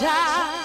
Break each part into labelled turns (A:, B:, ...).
A: child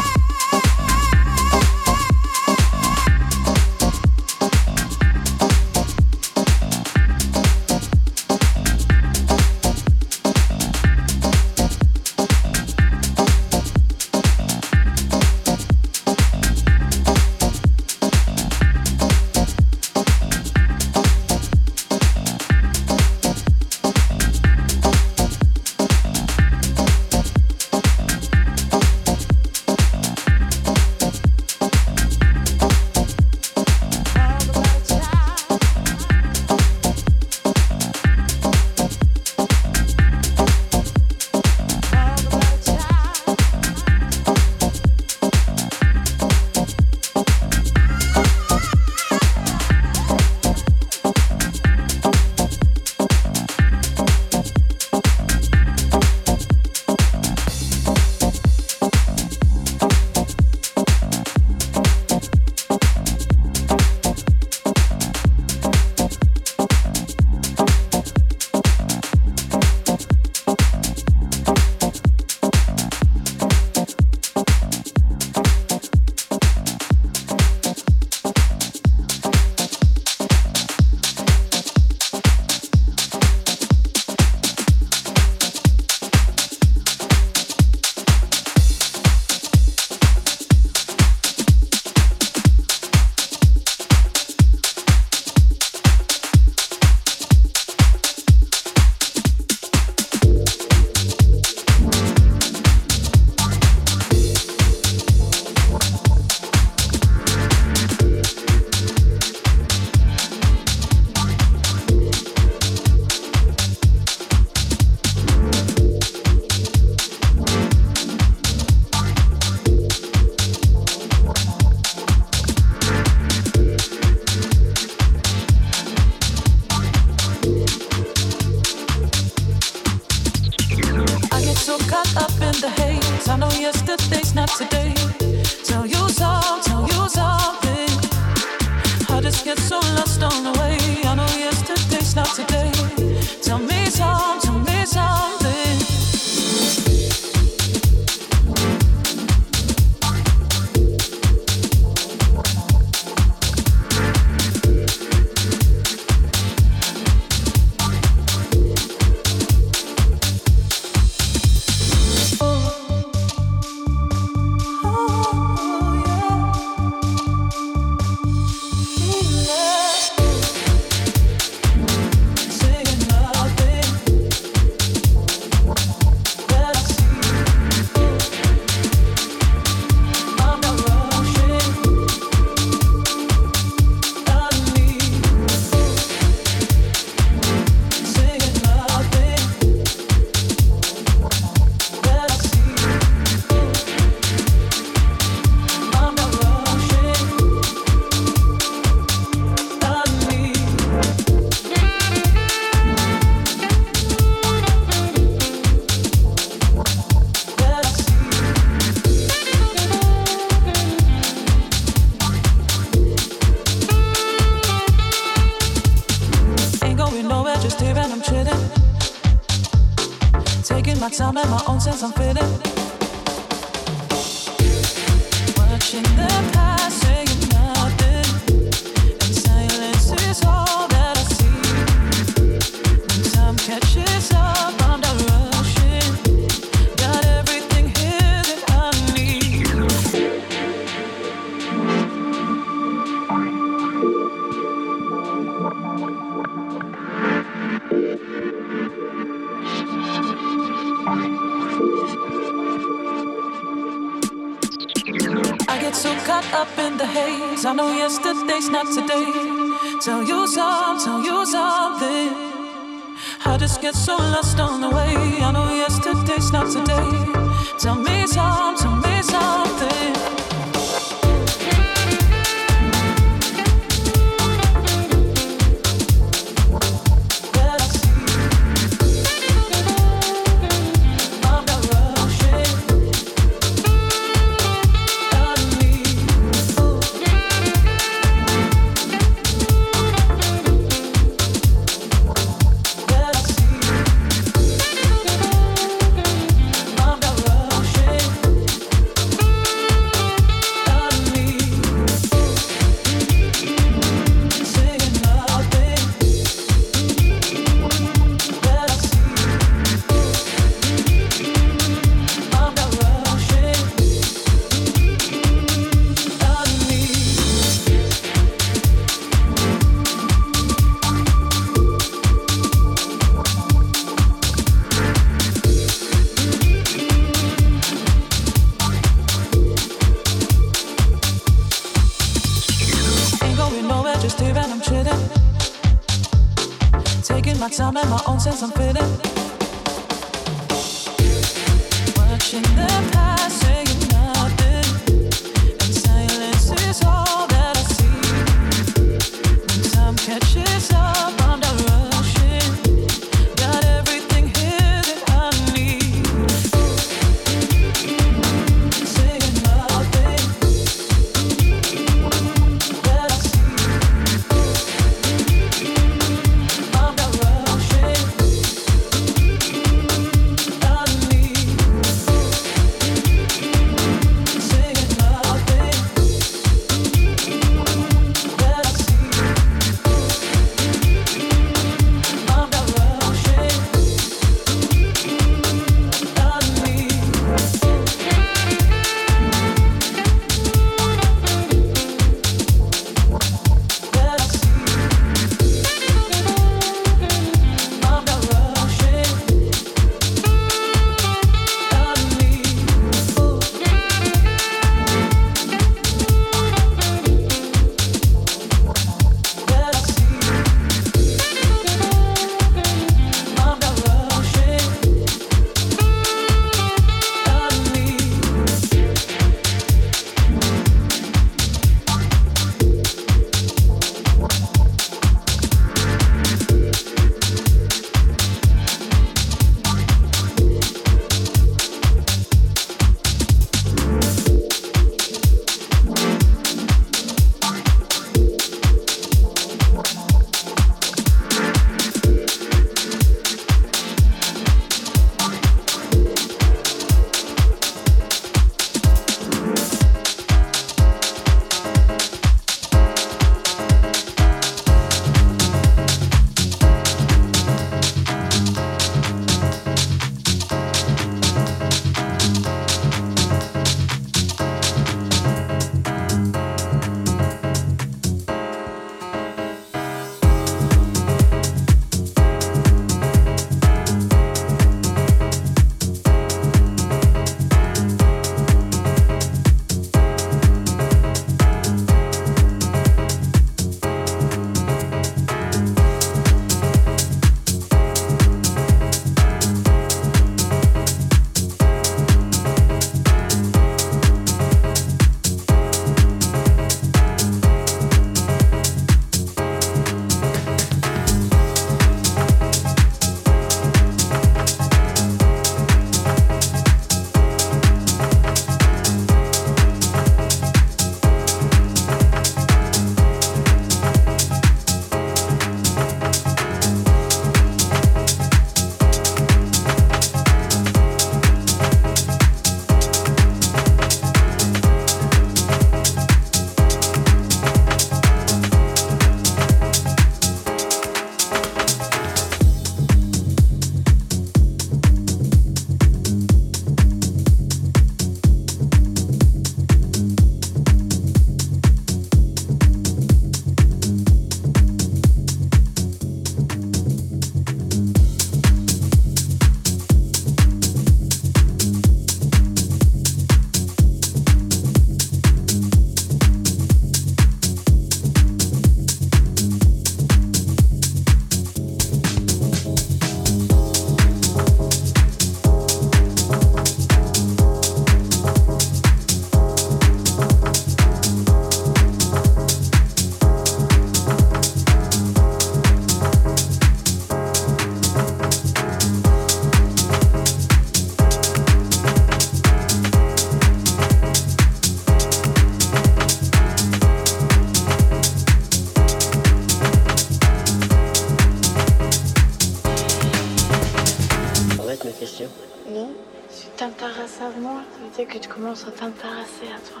B: que tu commences à t'intéresser à toi.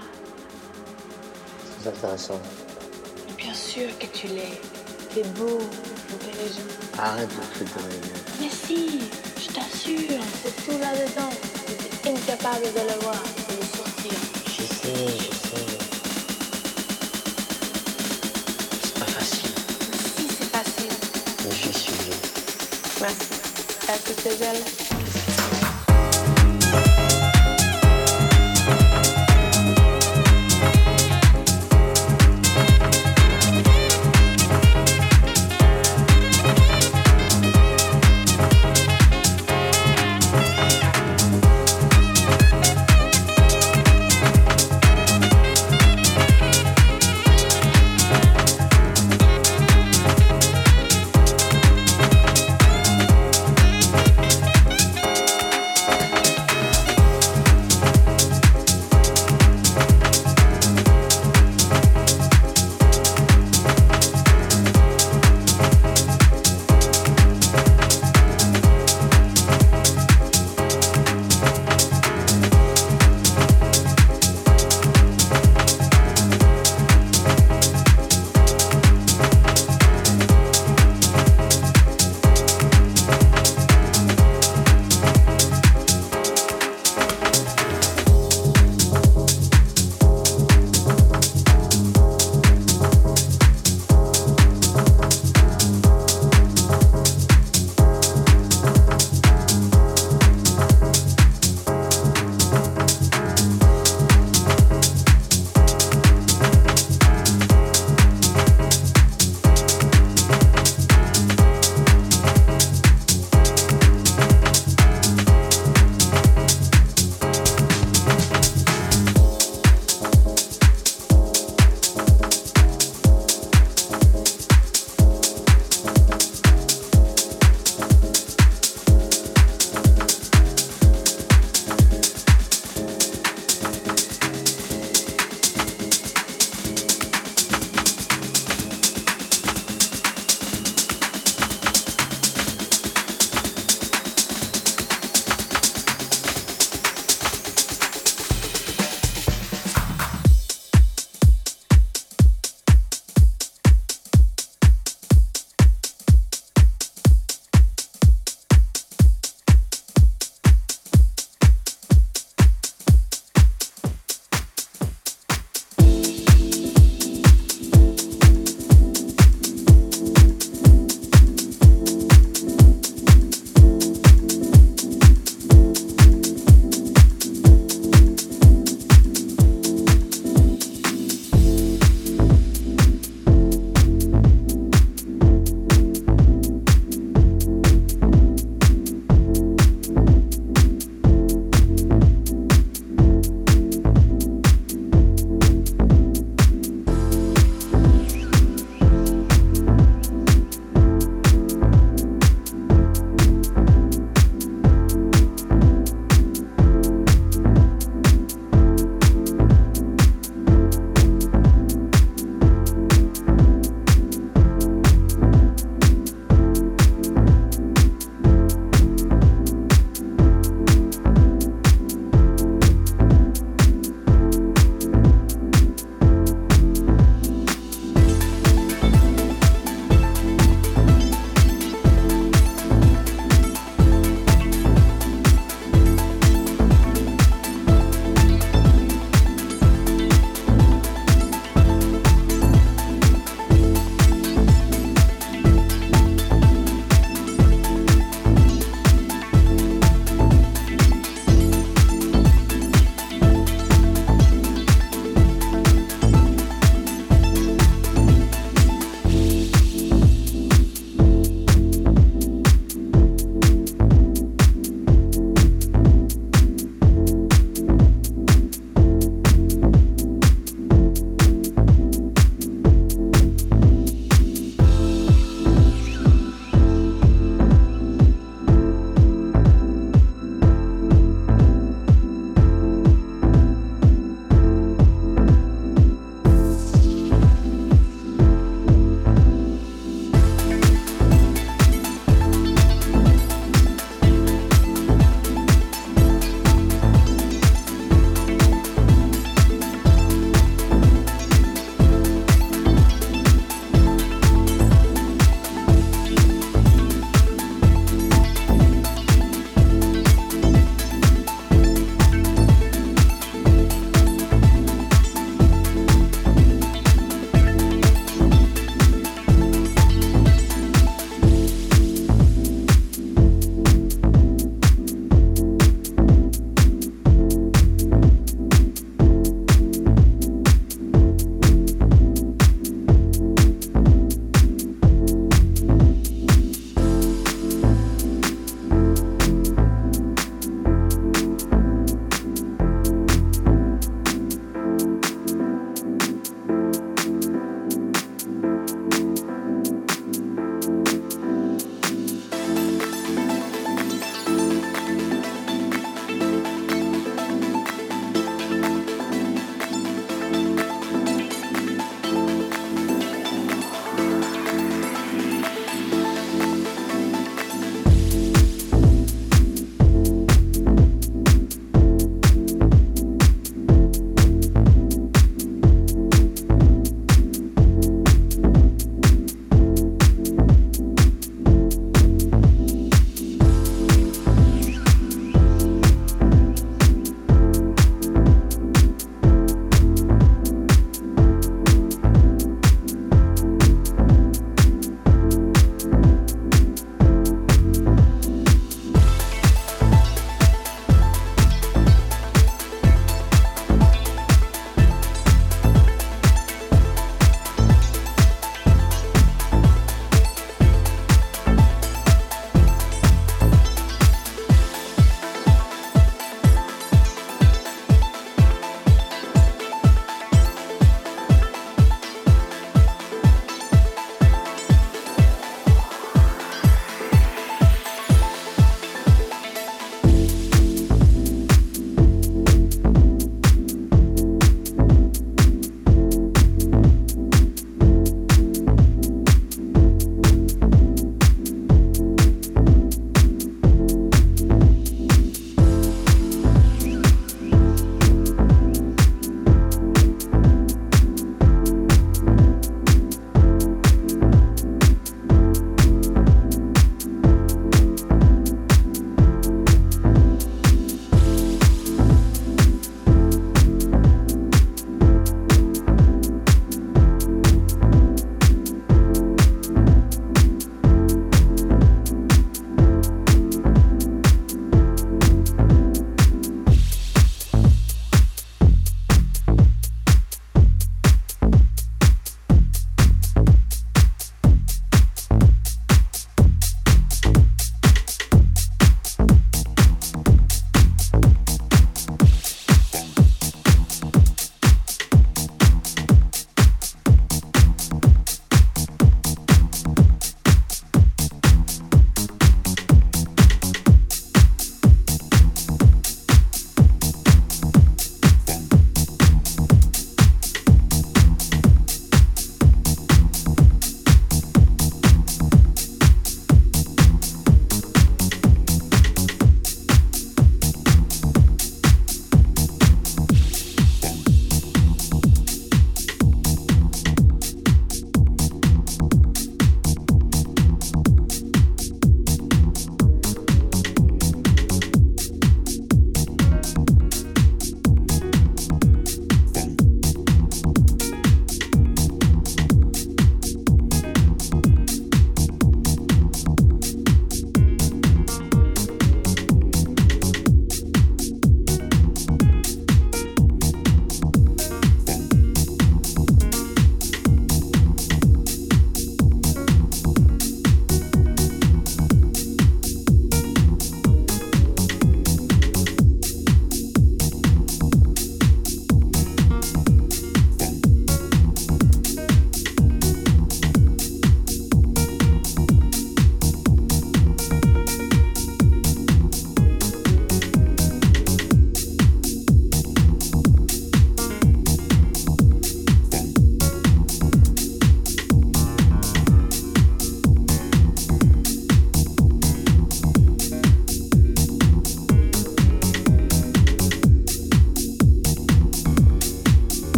C: C'est intéressant.
B: Bien sûr que tu l'es. T'es beau, intelligent.
C: Arrête de te gueule.
B: Mais si, je t'assure, c'est tout là-dedans. Tu es incapable de le voir, de le sortir.
C: Je sais, je sais. C'est pas facile,
B: Si c'est facile.
C: mais je suis vieux.
B: Merci. Est-ce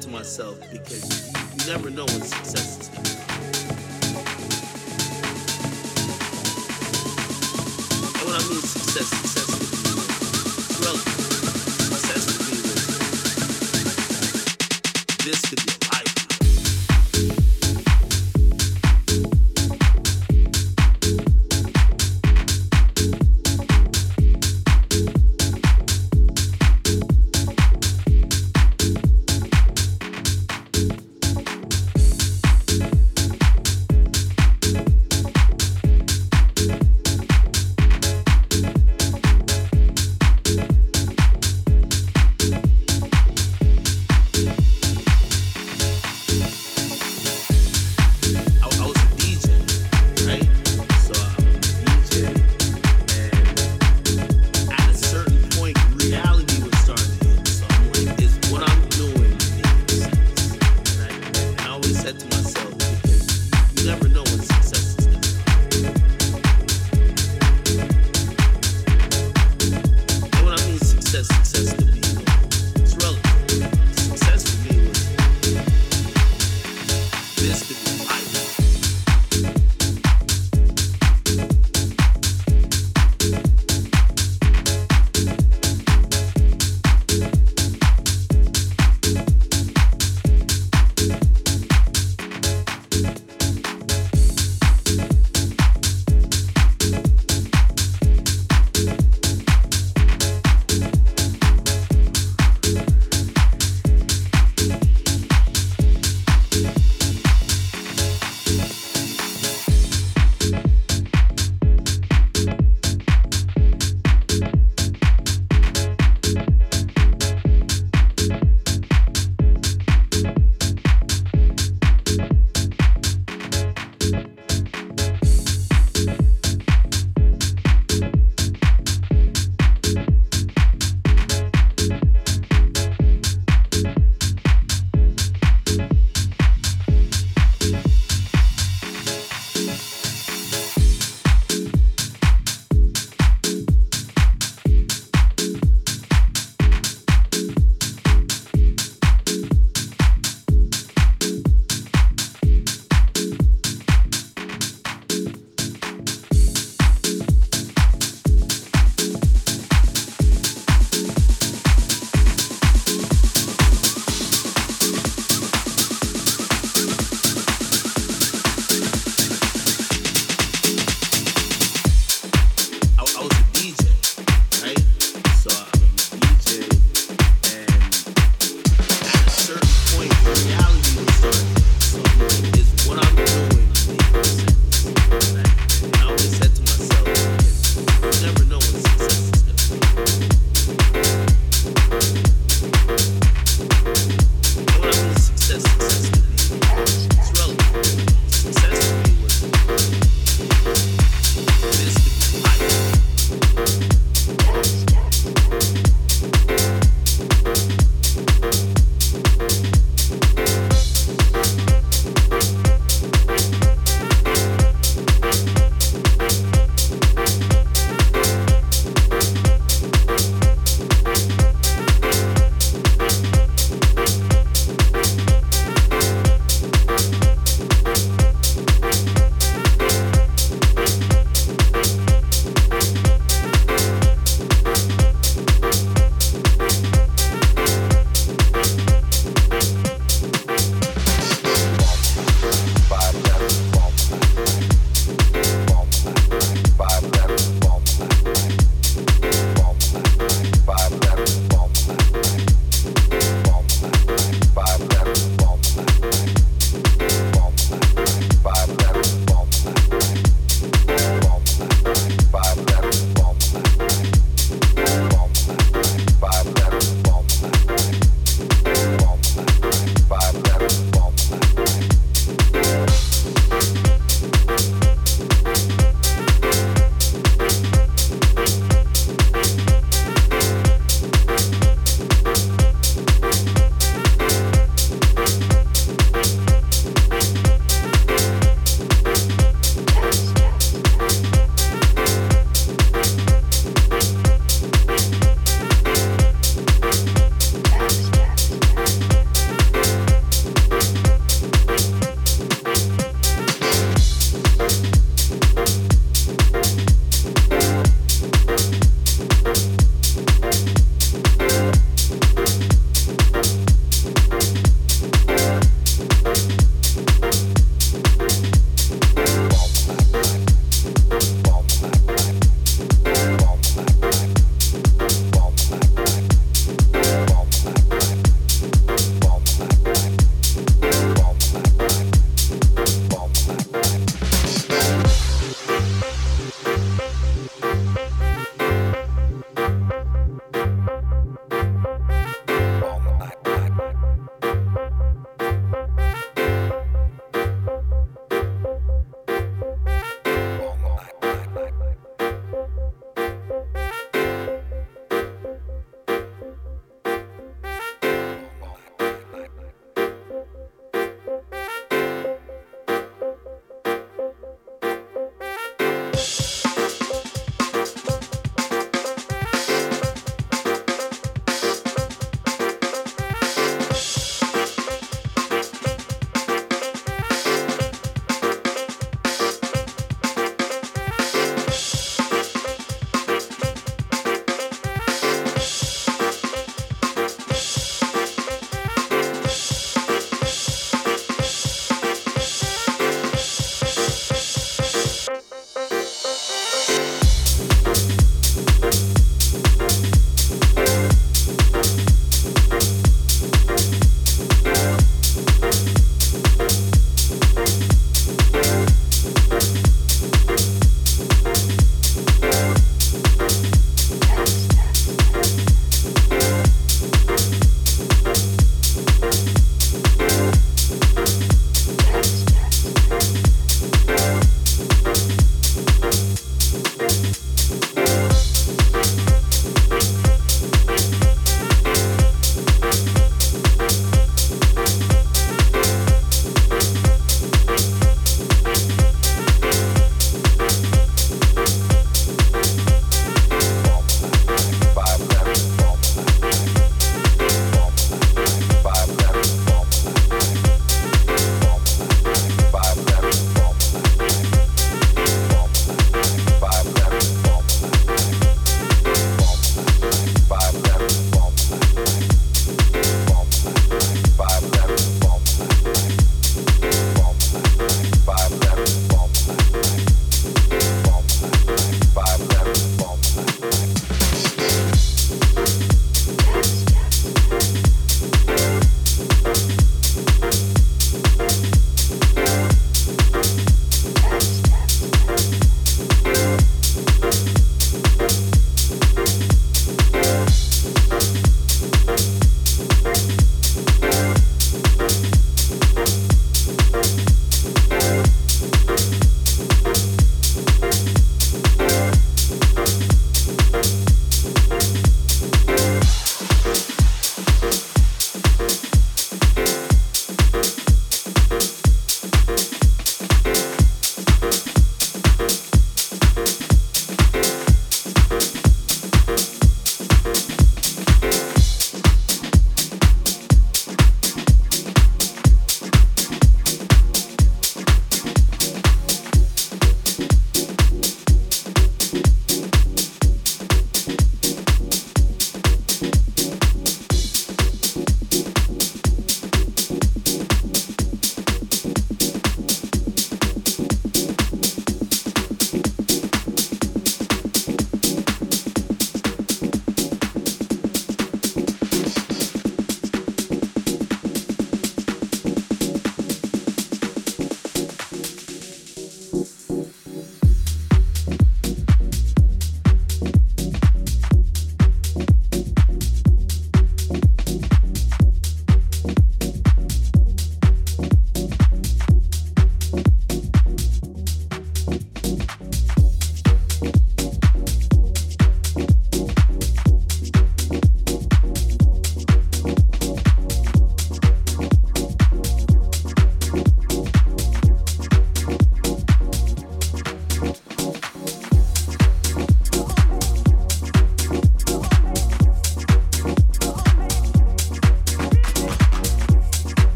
D: to myself because you, you never know
E: what's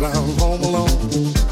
E: around
F: home alone.